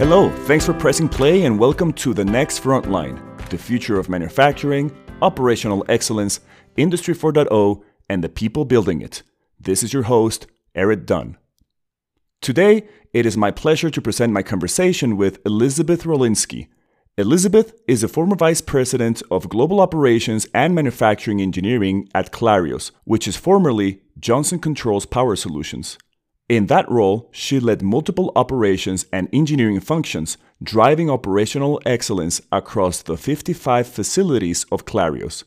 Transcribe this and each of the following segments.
Hello, thanks for pressing play and welcome to The Next Frontline, the future of manufacturing, operational excellence, Industry 4.0, and the people building it. This is your host, Eric Dunn. Today, it is my pleasure to present my conversation with Elizabeth Rolinski. Elizabeth is a former vice president of global operations and manufacturing engineering at Clarios, which is formerly Johnson Controls Power Solutions. In that role, she led multiple operations and engineering functions, driving operational excellence across the 55 facilities of Clarios.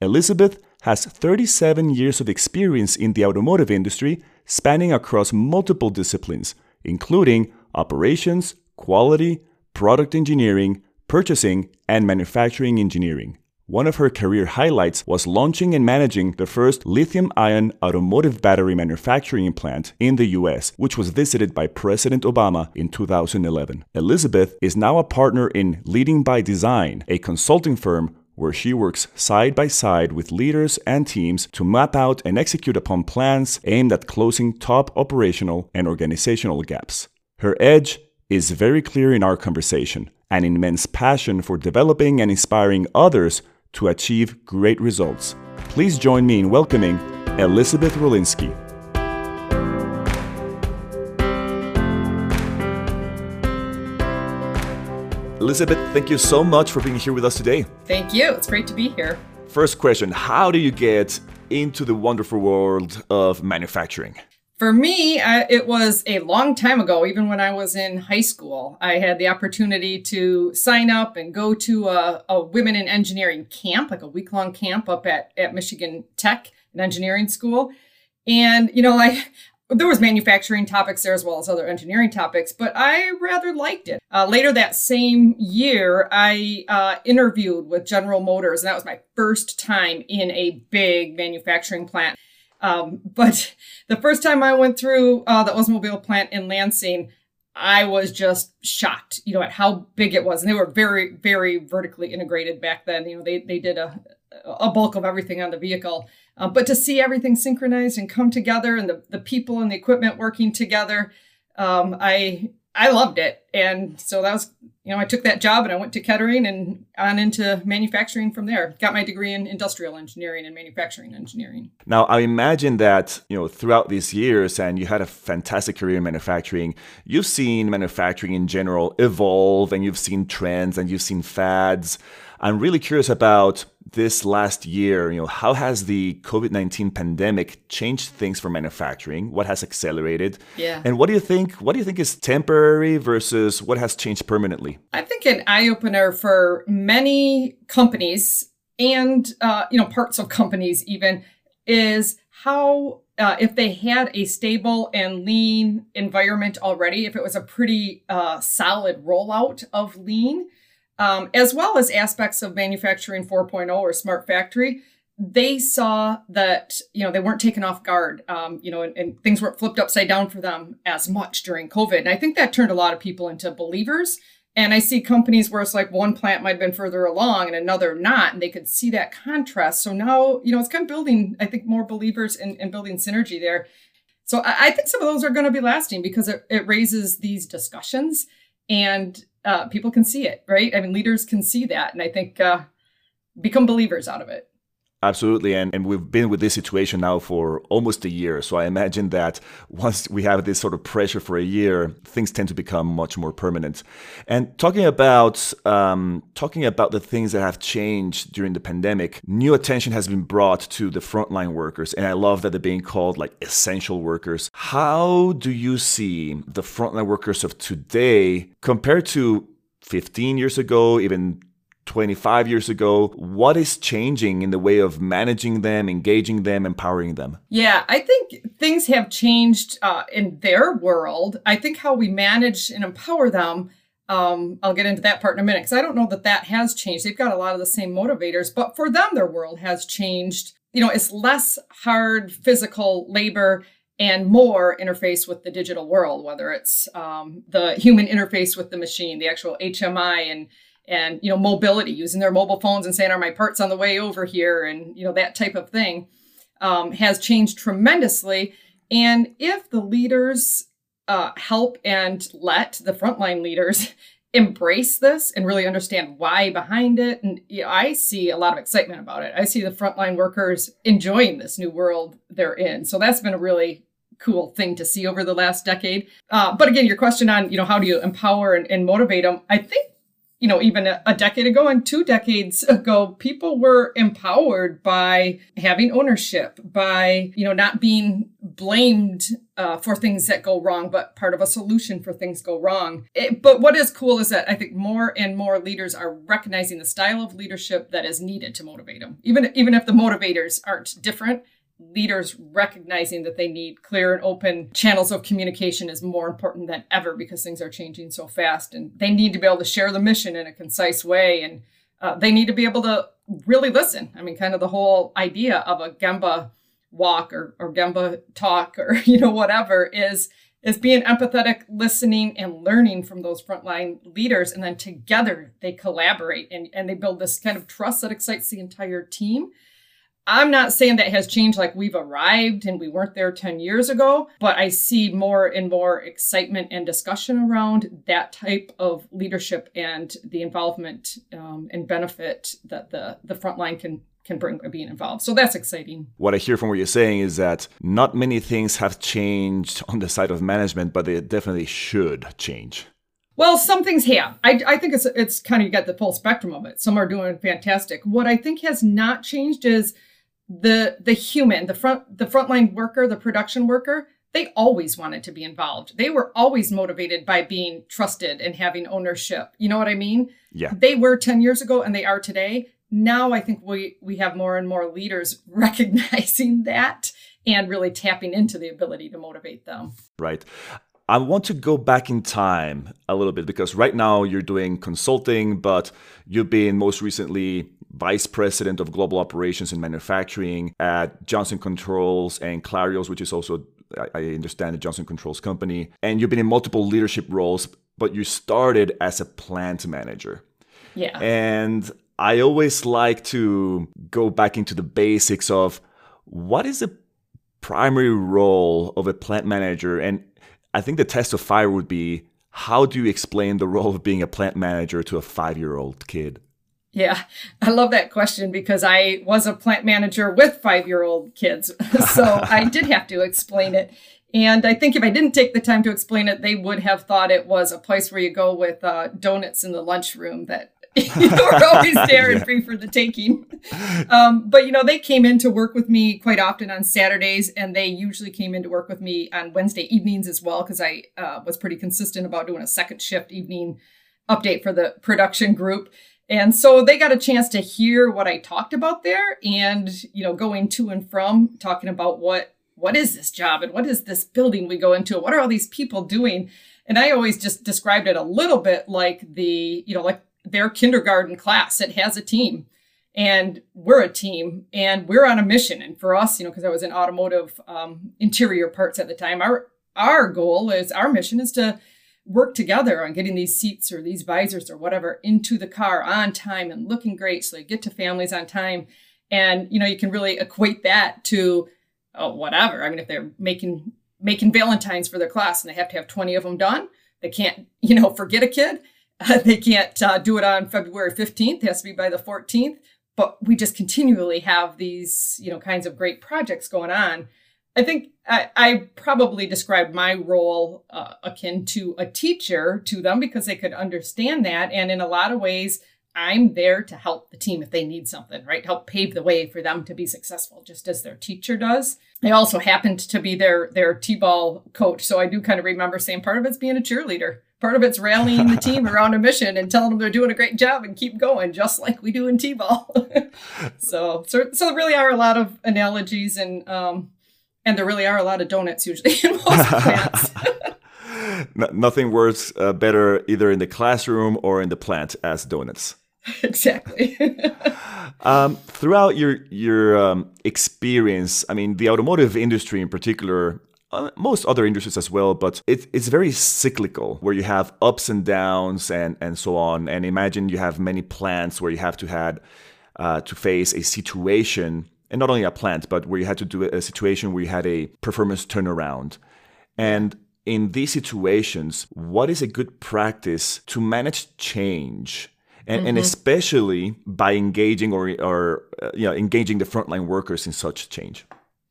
Elizabeth has 37 years of experience in the automotive industry, spanning across multiple disciplines, including operations, quality, product engineering, purchasing, and manufacturing engineering. One of her career highlights was launching and managing the first lithium ion automotive battery manufacturing plant in the US, which was visited by President Obama in 2011. Elizabeth is now a partner in Leading by Design, a consulting firm where she works side by side with leaders and teams to map out and execute upon plans aimed at closing top operational and organizational gaps. Her edge is very clear in our conversation an immense passion for developing and inspiring others to achieve great results. Please join me in welcoming Elizabeth Rolinski. Elizabeth, thank you so much for being here with us today. Thank you. It's great to be here. First question How do you get into the wonderful world of manufacturing? For me, uh, it was a long time ago, even when I was in high school. I had the opportunity to sign up and go to a, a women in engineering camp, like a week long camp up at, at Michigan Tech, an engineering school. And, you know, like there was manufacturing topics there as well as other engineering topics, but I rather liked it. Uh, later that same year, I uh, interviewed with General Motors, and that was my first time in a big manufacturing plant. Um, but the first time I went through uh, the Oldsmobile plant in Lansing, I was just shocked, you know, at how big it was. And they were very, very vertically integrated back then. You know, they, they did a, a bulk of everything on the vehicle. Uh, but to see everything synchronized and come together and the, the people and the equipment working together, um, I I loved it. And so that was, you know, I took that job and I went to Kettering and on into manufacturing from there. Got my degree in industrial engineering and manufacturing engineering. Now, I imagine that, you know, throughout these years and you had a fantastic career in manufacturing, you've seen manufacturing in general evolve and you've seen trends and you've seen fads. I'm really curious about this last year, you know, how has the COVID-19 pandemic changed things for manufacturing? What has accelerated? Yeah. And what do you think what do you think is temporary versus what has changed permanently? I think an eye-opener for many companies and uh, you know, parts of companies even is how uh, if they had a stable and lean environment already, if it was a pretty uh, solid rollout of lean, um, as well as aspects of manufacturing 4.0 or smart factory they saw that you know they weren't taken off guard um, you know and, and, things weren't flipped upside down for them as much during covid. And i think that turned a lot of people into believers. And i see companies where it's like one plant might have been further along and another not and they could see that contrast. So now you know it's kind of building i think more believers and, building synergy there. So I, I, think some of those are going to be lasting because it, it raises these discussions. And uh, people can see it, right? I mean, leaders can see that, and I think uh, become believers out of it. Absolutely. And, and we've been with this situation now for almost a year. So I imagine that once we have this sort of pressure for a year, things tend to become much more permanent. And talking about um, talking about the things that have changed during the pandemic, new attention has been brought to the frontline workers. And I love that they're being called like essential workers. How do you see the frontline workers of today compared to 15 years ago, even 25 years ago? What is changing in the way of managing them, engaging them, empowering them? Yeah, I think things have changed uh, in their world. I think how we manage and empower them. Um, I'll get into that part in a minute because I don't know that that has changed. They've got a lot of the same motivators, but for them, their world has changed. You know, it's less hard physical labor and more interface with the digital world, whether it's um, the human interface with the machine, the actual HMI and and you know mobility using their mobile phones and saying are my parts on the way over here and you know that type of thing um, has changed tremendously and if the leaders uh, help and let the frontline leaders embrace this and really understand why behind it. And you know, I see a lot of excitement about it. I see the frontline workers enjoying this new world they're in. So that's been a really cool thing to see over the last decade. Uh, but again, your question on, you know, how do you empower and, and motivate them? I think you know, even a, a, decade ago and two decades ago, people were empowered by having ownership, by, you know, not being blamed uh, for things that go wrong, but part of a solution for things go wrong. It, but what is cool is that I think more and more leaders are recognizing the style of leadership that is needed to motivate them. Even, even if the motivators aren't different, leaders recognizing that they need clear and open channels of communication is more important than ever because things are changing so fast. And they need to be able to share the mission in a concise way. And uh, they need to be able to really listen. I mean kind of the whole idea of a gemba walk or, or gemba talk or you know whatever is is being empathetic listening and learning from those frontline leaders. And then together they collaborate and, and they build this kind of trust that excites the entire team I'm not saying that has changed like we've arrived and we weren't there 10 years ago, but I see more and more excitement and discussion around that type of leadership and the involvement um, and benefit that the, the frontline can can bring by being involved. So that's exciting. What I hear from what you're saying is that not many things have changed on the side of management, but they definitely should change. Well, some things have. I, I think it's it's kind of you got the full spectrum of it. Some are doing fantastic. What I think has not changed is the the human, the front the frontline worker, the production worker, they always wanted to be involved. They were always motivated by being trusted and having ownership. You know what I mean? Yeah. They were 10 years ago and they are today. Now I think we we have more and more leaders recognizing that and really tapping into the ability to motivate them. Right. I want to go back in time a little bit because right now you're doing consulting, but you've been most recently vice president of global operations and manufacturing at Johnson Controls and Clarios, which is also, I understand, a Johnson Controls company. And you've been in multiple leadership roles, but you started as a plant manager. Yeah. And I always like to go back into the basics of what is the primary role of a plant manager? And I think the test of fire would be how do you explain the role of being a plant manager to a five year old kid? Yeah, I love that question because I was a plant manager with five year old kids. so I did have to explain it. And I think if I didn't take the time to explain it, they would have thought it was a place where you go with uh, donuts in the lunchroom that you are always there yeah. and free for the taking. Um, but, you know, they came in to work with me quite often on Saturdays, and they usually came in to work with me on Wednesday evenings as well, because I uh, was pretty consistent about doing a second shift evening update for the production group. And so they got a chance to hear what I talked about there and, you know, going to and from talking about what what is this job and what is this building we go into? What are all these people doing? And I always just described it a little bit like the, you know, like their kindergarten class. It has a team and we're a team and we're on a mission. And for us, you know, because I was in automotive um, interior parts at the time, our our goal is our mission is to work together on getting these seats or these visors or whatever into the car on time and looking great so they get to families on time and you know you can really equate that to oh, whatever i mean if they're making making valentines for their class and they have to have 20 of them done they can't you know forget a kid they can't uh, do it on february 15th it has to be by the 14th but we just continually have these you know kinds of great projects going on I think I, I probably described my role uh, akin to a teacher to them because they could understand that. And in a lot of ways, I'm there to help the team if they need something, right? Help pave the way for them to be successful, just as their teacher does. I also happened to be their their t-ball coach, so I do kind of remember saying part of it's being a cheerleader, part of it's rallying the team around a mission and telling them they're doing a great job and keep going, just like we do in t-ball. so, so, so there really are a lot of analogies and um, and there really are a lot of donuts usually in most plants. nothing works uh, better either in the classroom or in the plant as donuts. Exactly. um, throughout your your um, experience, I mean, the automotive industry in particular, uh, most other industries as well, but it, it's very cyclical, where you have ups and downs and and so on. And imagine you have many plants where you have to had uh, to face a situation and not only a plant, but where you had to do a situation where you had a performance turnaround. And in these situations, what is a good practice to manage change? And, mm-hmm. and especially by engaging or, or uh, you know, engaging the frontline workers in such change.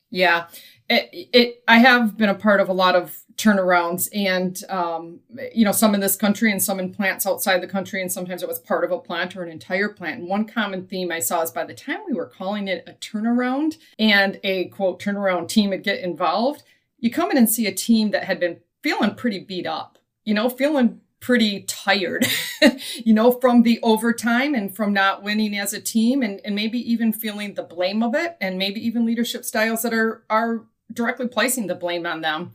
Yeah, it, it, I have been a part of a lot of turnarounds and um, you know some in this country and some in plants outside the country. And sometimes it was part of a plant or an entire plant. And one common theme i saw is by the time we were calling it a turnaround and a quote turnaround team would get involved you come in and see a team that had been feeling pretty beat up you know feeling pretty tired you know from the overtime and from not winning as a team and, and maybe even feeling the blame of it and maybe even leadership styles that are are directly placing the blame on them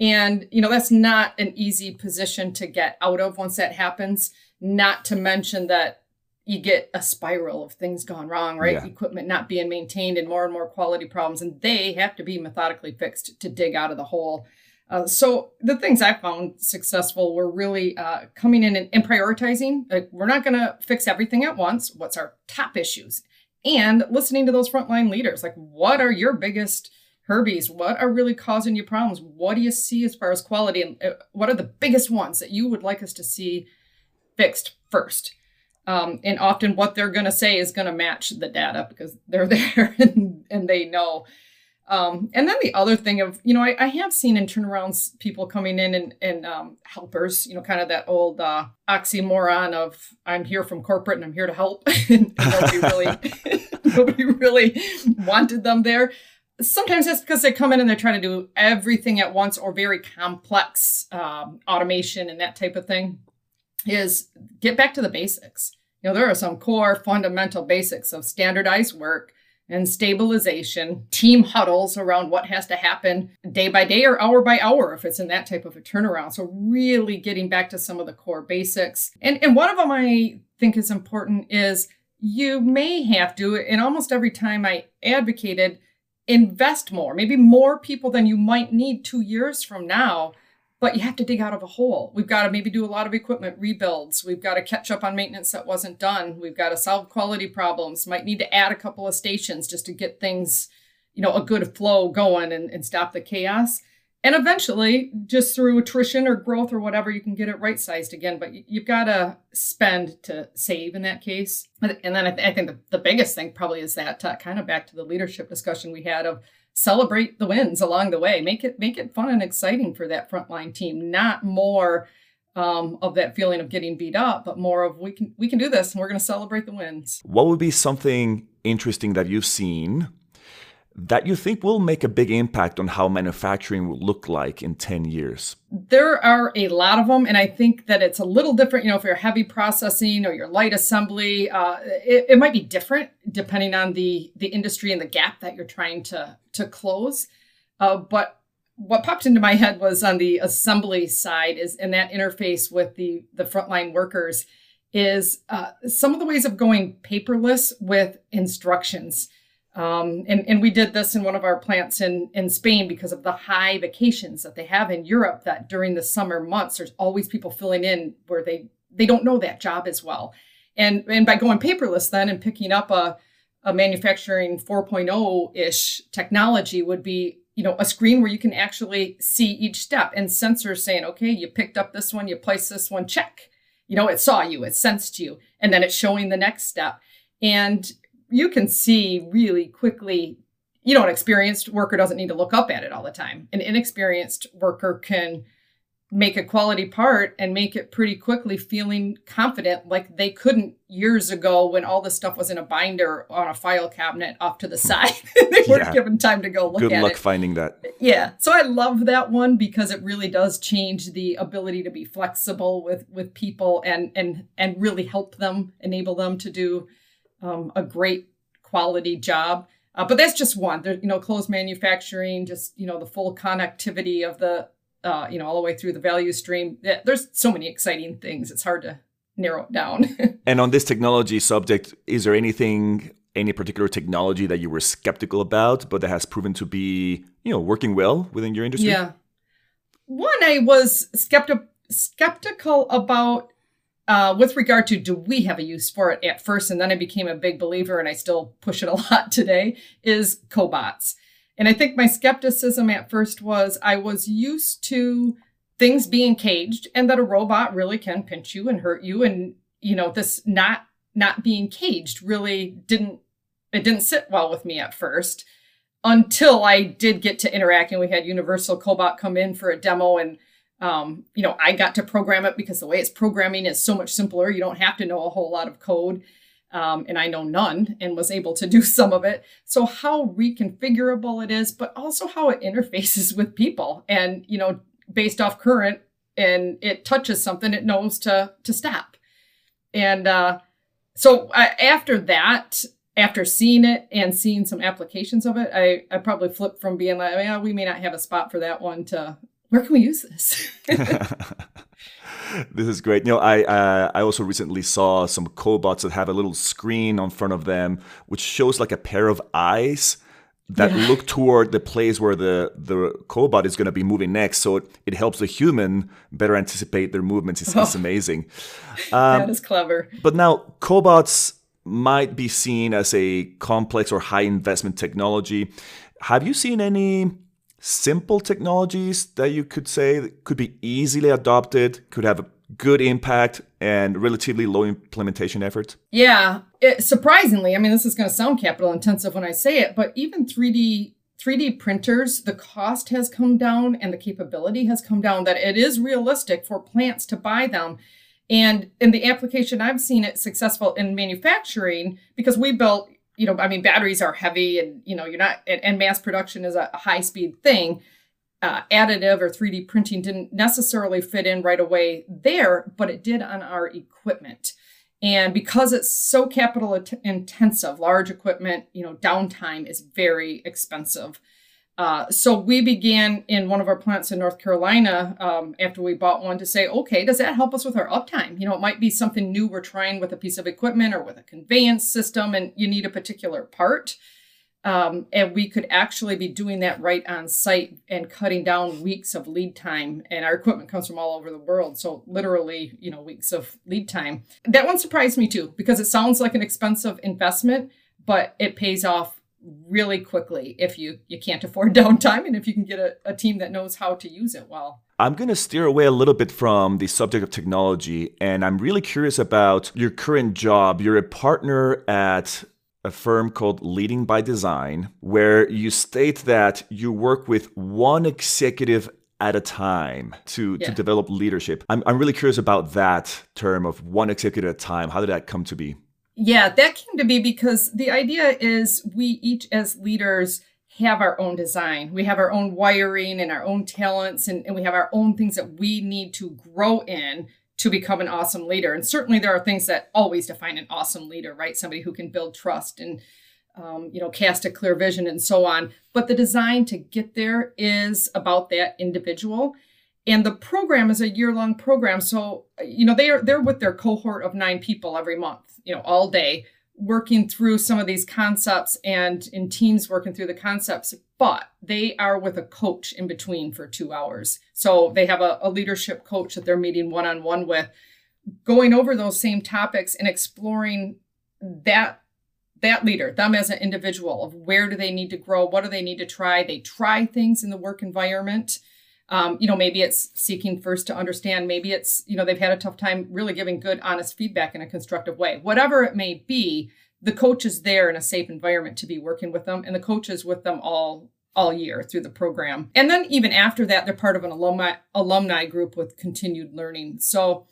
and, you know, that's not an easy position to get out of once that happens, not to mention that you get a spiral of things gone wrong, right? Yeah. Equipment not being maintained and more and more quality problems, and they have to be methodically fixed to dig out of the hole. Uh, so the things I found successful were really uh, coming in and, and prioritizing. Like, we're not going to fix everything at once. What's our top issues? And listening to those frontline leaders. Like, what are your biggest Herbies, what are really causing you problems? What do you see as far as quality? And uh, what are the biggest ones that you would like us to see fixed first? Um, and often what they're going to say is going to match the data because they're there and, and they know. Um, and then the other thing of, you know, I, I, have seen in turnarounds people coming in and, and um, helpers, you know, kind of that old uh, oxymoron of I'm here from corporate and I'm here to help. and nobody really, nobody really wanted them there sometimes that's because they come in and they're trying to do everything at once or very complex um, automation and that type of thing is get back to the basics. You know there are some core fundamental basics of standardized work and stabilization team huddles around what has to happen day by day or hour by hour if it's in that type of a turnaround. So really getting back to some of the core basics. And and one of them i think is important is you may have to and almost every time i advocated invest more, maybe more people than you might need two years from now, but you have to dig out of a hole. We've got to maybe do a lot of equipment rebuilds. We've got to catch up on maintenance that wasn't done. We've got to solve quality problems. Might need to add a couple of stations just to get things, you know, a good flow going and, and stop the chaos. And eventually, just through attrition or growth or whatever, you can get it right sized again. But you've got to spend to save in that case. And then I, th- I think the, the, biggest thing probably is that uh, kind of back to the leadership discussion we had of celebrate the wins along the way. Make it make it fun and exciting for that frontline team. Not more um, of that feeling of getting beat up, but more of we can we can do this and we're going to celebrate the wins. What would be something interesting that you've seen that you think will make a big impact on how manufacturing will look like in 10 years? There are a lot of them, and I think that it's a little different. You know, if you're heavy processing or your light assembly, uh, it, it, might be different depending on the the industry and the gap that you're trying to to close. Uh, but what popped into my head was on the assembly side is and that interface with the the frontline workers is uh, some of the ways of going paperless with instructions. Um, and, and we did this in one of our plants in, in Spain because of the high vacations that they have in Europe that during the summer months, there's always people filling in where they, they don't know that job as well. And, and by going paperless then and picking up a, a manufacturing 4.0-ish technology would be, you know, a screen where you can actually see each step and sensors saying, okay, you picked up this one, you placed this one, check. You know, it saw you, it sensed you, and then it's showing the next step. And you can see really quickly you know an experienced worker doesn't need to look up at it all the time an inexperienced worker can make a quality part and make it pretty quickly feeling confident like they couldn't years ago when all this stuff was in a binder on a file cabinet off to the side they weren't yeah. given time to go look good at luck it. finding that yeah so i love that one because it really does change the ability to be flexible with with people and and and really help them enable them to do um, a great quality job. Uh, but that's just one. There, you know, closed manufacturing, just you know, the full connectivity of the, uh, you know, all the way through the value stream. There's so many exciting things. It's hard to narrow it down. and on this technology subject, is there anything, any particular technology that you were skeptical about, but that has proven to be, you know, working well within your industry? Yeah. One, I was skeptic skeptical about uh, with regard to do we have a use for it at first, and then I became a big believer, and I still push it a lot today, is cobots. And I think my skepticism at first was I was used to things being caged and that a robot really can pinch you and hurt you and you know this not not being caged really didn't it didn't sit well with me at first until I did get to interact and we had Universal Cobot come in for a demo and um, you know I got to program it because the way it's programming is so much simpler. You don't have to know a whole lot of code. Um, and I know none and was able to do some of it. So how reconfigurable it is, but also how it interfaces with people. And you know, based off current and it touches something, it knows to to stop. And uh, so uh, after that, after seeing it and seeing some applications of it, I, I probably flipped from being like, yeah, we may not have a spot for that one to where can we use this? this is great. You know, I uh, I also recently saw some cobots that have a little screen on front of them, which shows like a pair of eyes that yeah. look toward the place where the the cobot is going to be moving next. So it, it helps the human better anticipate their movements. It's, oh. it's amazing. Um, that is clever. But now cobots might be seen as a complex or high investment technology. Have you seen any simple technologies that you could say could be easily adopted, could have a good impact and relatively low implementation effort? Yeah, it, surprisingly, I mean, this is going to sound capital intensive when I say it, but even 3D 3D printers, the cost has come down and the capability has come down that it is realistic for plants to buy them. And in the application I've seen it successful in manufacturing because we built, you know, I mean, batteries are heavy and, you know, you're not, and, and mass production is a high speed thing uh, additive or 3D printing didn't necessarily fit in right away there, but it did on our equipment. And because it's so capital intensive, large equipment, you know, downtime is very expensive. Uh, so we began in one of our plants in North Carolina um, after we bought one to say, okay, does that help us with our uptime? You know, it might be something new we're trying with a piece of equipment or with a conveyance system, and you need a particular part. Um, and we could actually be doing that right on site and cutting down weeks of lead time. And our equipment comes from all over the world. So, literally, you know, weeks of lead time. That one surprised me too, because it sounds like an expensive investment, but it pays off really quickly if you you can't afford downtime and if you can get a, a team that knows how to use it well i'm going to steer away a little bit from the subject of technology and i'm really curious about your current job you're a partner at a firm called Leading by Design, where you state that you work with one executive at a time to, yeah. to develop leadership. I'm, I'm really curious about that term of one executive at a time. How did that come to be? Yeah, that came to be because the idea is we each as leaders have our own design. We have our own wiring and our own talents, and, and we have our own things that we need to grow in to become an awesome leader. And certainly there are things that always define an awesome leader, right? Somebody who can build trust and um, you know, cast a clear vision and so on. But the design to get there is about that individual. And the program is a year-long program. So, you know, they are they're with their cohort of nine people every month, you know, all day working through some of these concepts and in teams working through the concepts, but they are with a coach in between for two hours. So they have a, a leadership coach that they're meeting one on one with, going over those same topics and exploring that that leader them as an individual of where do they need to grow what do they need to try they try things in the work environment um, you know, maybe it's seeking first to understand. Maybe it's, you know, they've had a tough time really giving good, honest feedback in a constructive way. Whatever it may be, the coach is there in a safe environment to be working with them, and the coach is with them all all year through the program. And then even after that, they're part of an alumni alumni group with continued learning. So,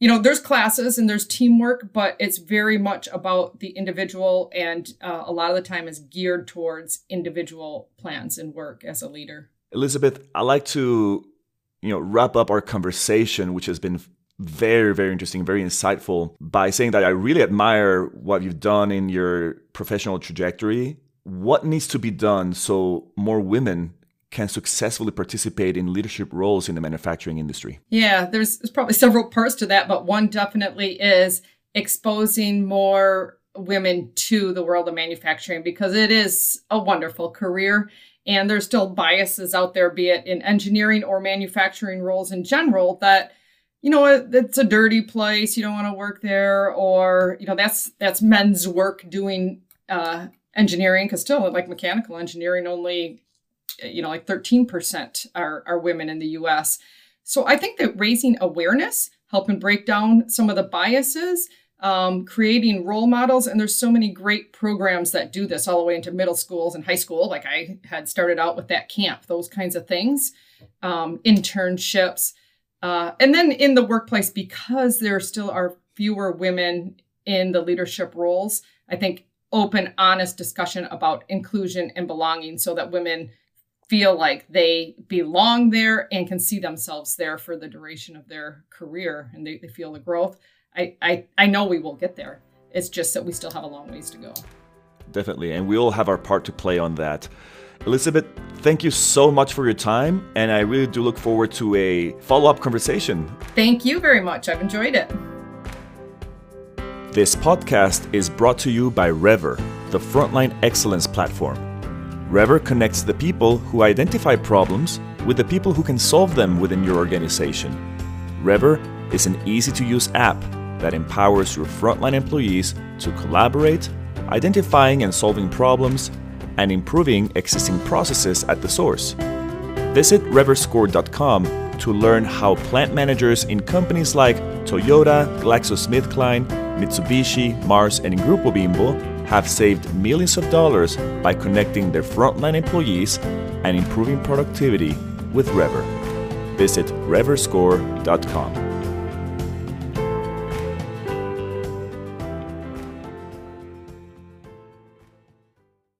you know, there's classes and there's teamwork, but it's very much about the individual, and uh, a lot of the time is geared towards individual plans and work as a leader. Elizabeth, I like to, you know, wrap up our conversation, which has been very, very interesting, very insightful, by saying that I really admire what you've done in your professional trajectory. What needs to be done so more women can successfully participate in leadership roles in the manufacturing industry? Yeah, there's, there's probably several parts to that, but one definitely is exposing more women to the world of manufacturing because it is a wonderful career and there's still biases out there, be it in engineering or manufacturing roles in general, that you know it's a dirty place. You don't want to work there, or you know that's that's men's work doing uh, engineering. Because still, like mechanical engineering, only you know like 13% are are women in the U.S. So I think that raising awareness, helping break down some of the biases, um, creating role models, and there's so many great programs that do this all the way into middle schools and high school. Like I had started out with that camp, those kinds of things, um, internships, uh, and then in the workplace because there still are fewer women in the leadership roles. I think open, honest discussion about inclusion and belonging so that women feel like they belong there and can see themselves there for the duration of their career and they, they feel the growth. I, I, I know we will get there. It's just that we still have a long ways to go. Definitely. And we all have our part to play on that. Elizabeth, thank you so much for your time. And I really do look forward to a follow up conversation. Thank you very much. I've enjoyed it. This podcast is brought to you by Rever, the Frontline Excellence Platform. Rever connects the people who identify problems with the people who can solve them within your organization. Rever is an easy to use app that empowers your frontline employees to collaborate, identifying and solving problems, and improving existing processes at the source. Visit reverscore.com to learn how plant managers in companies like Toyota, GlaxoSmithKline, Mitsubishi, Mars, and Grupo Bimbo have saved millions of dollars by connecting their frontline employees and improving productivity with Rever. Visit reverscore.com.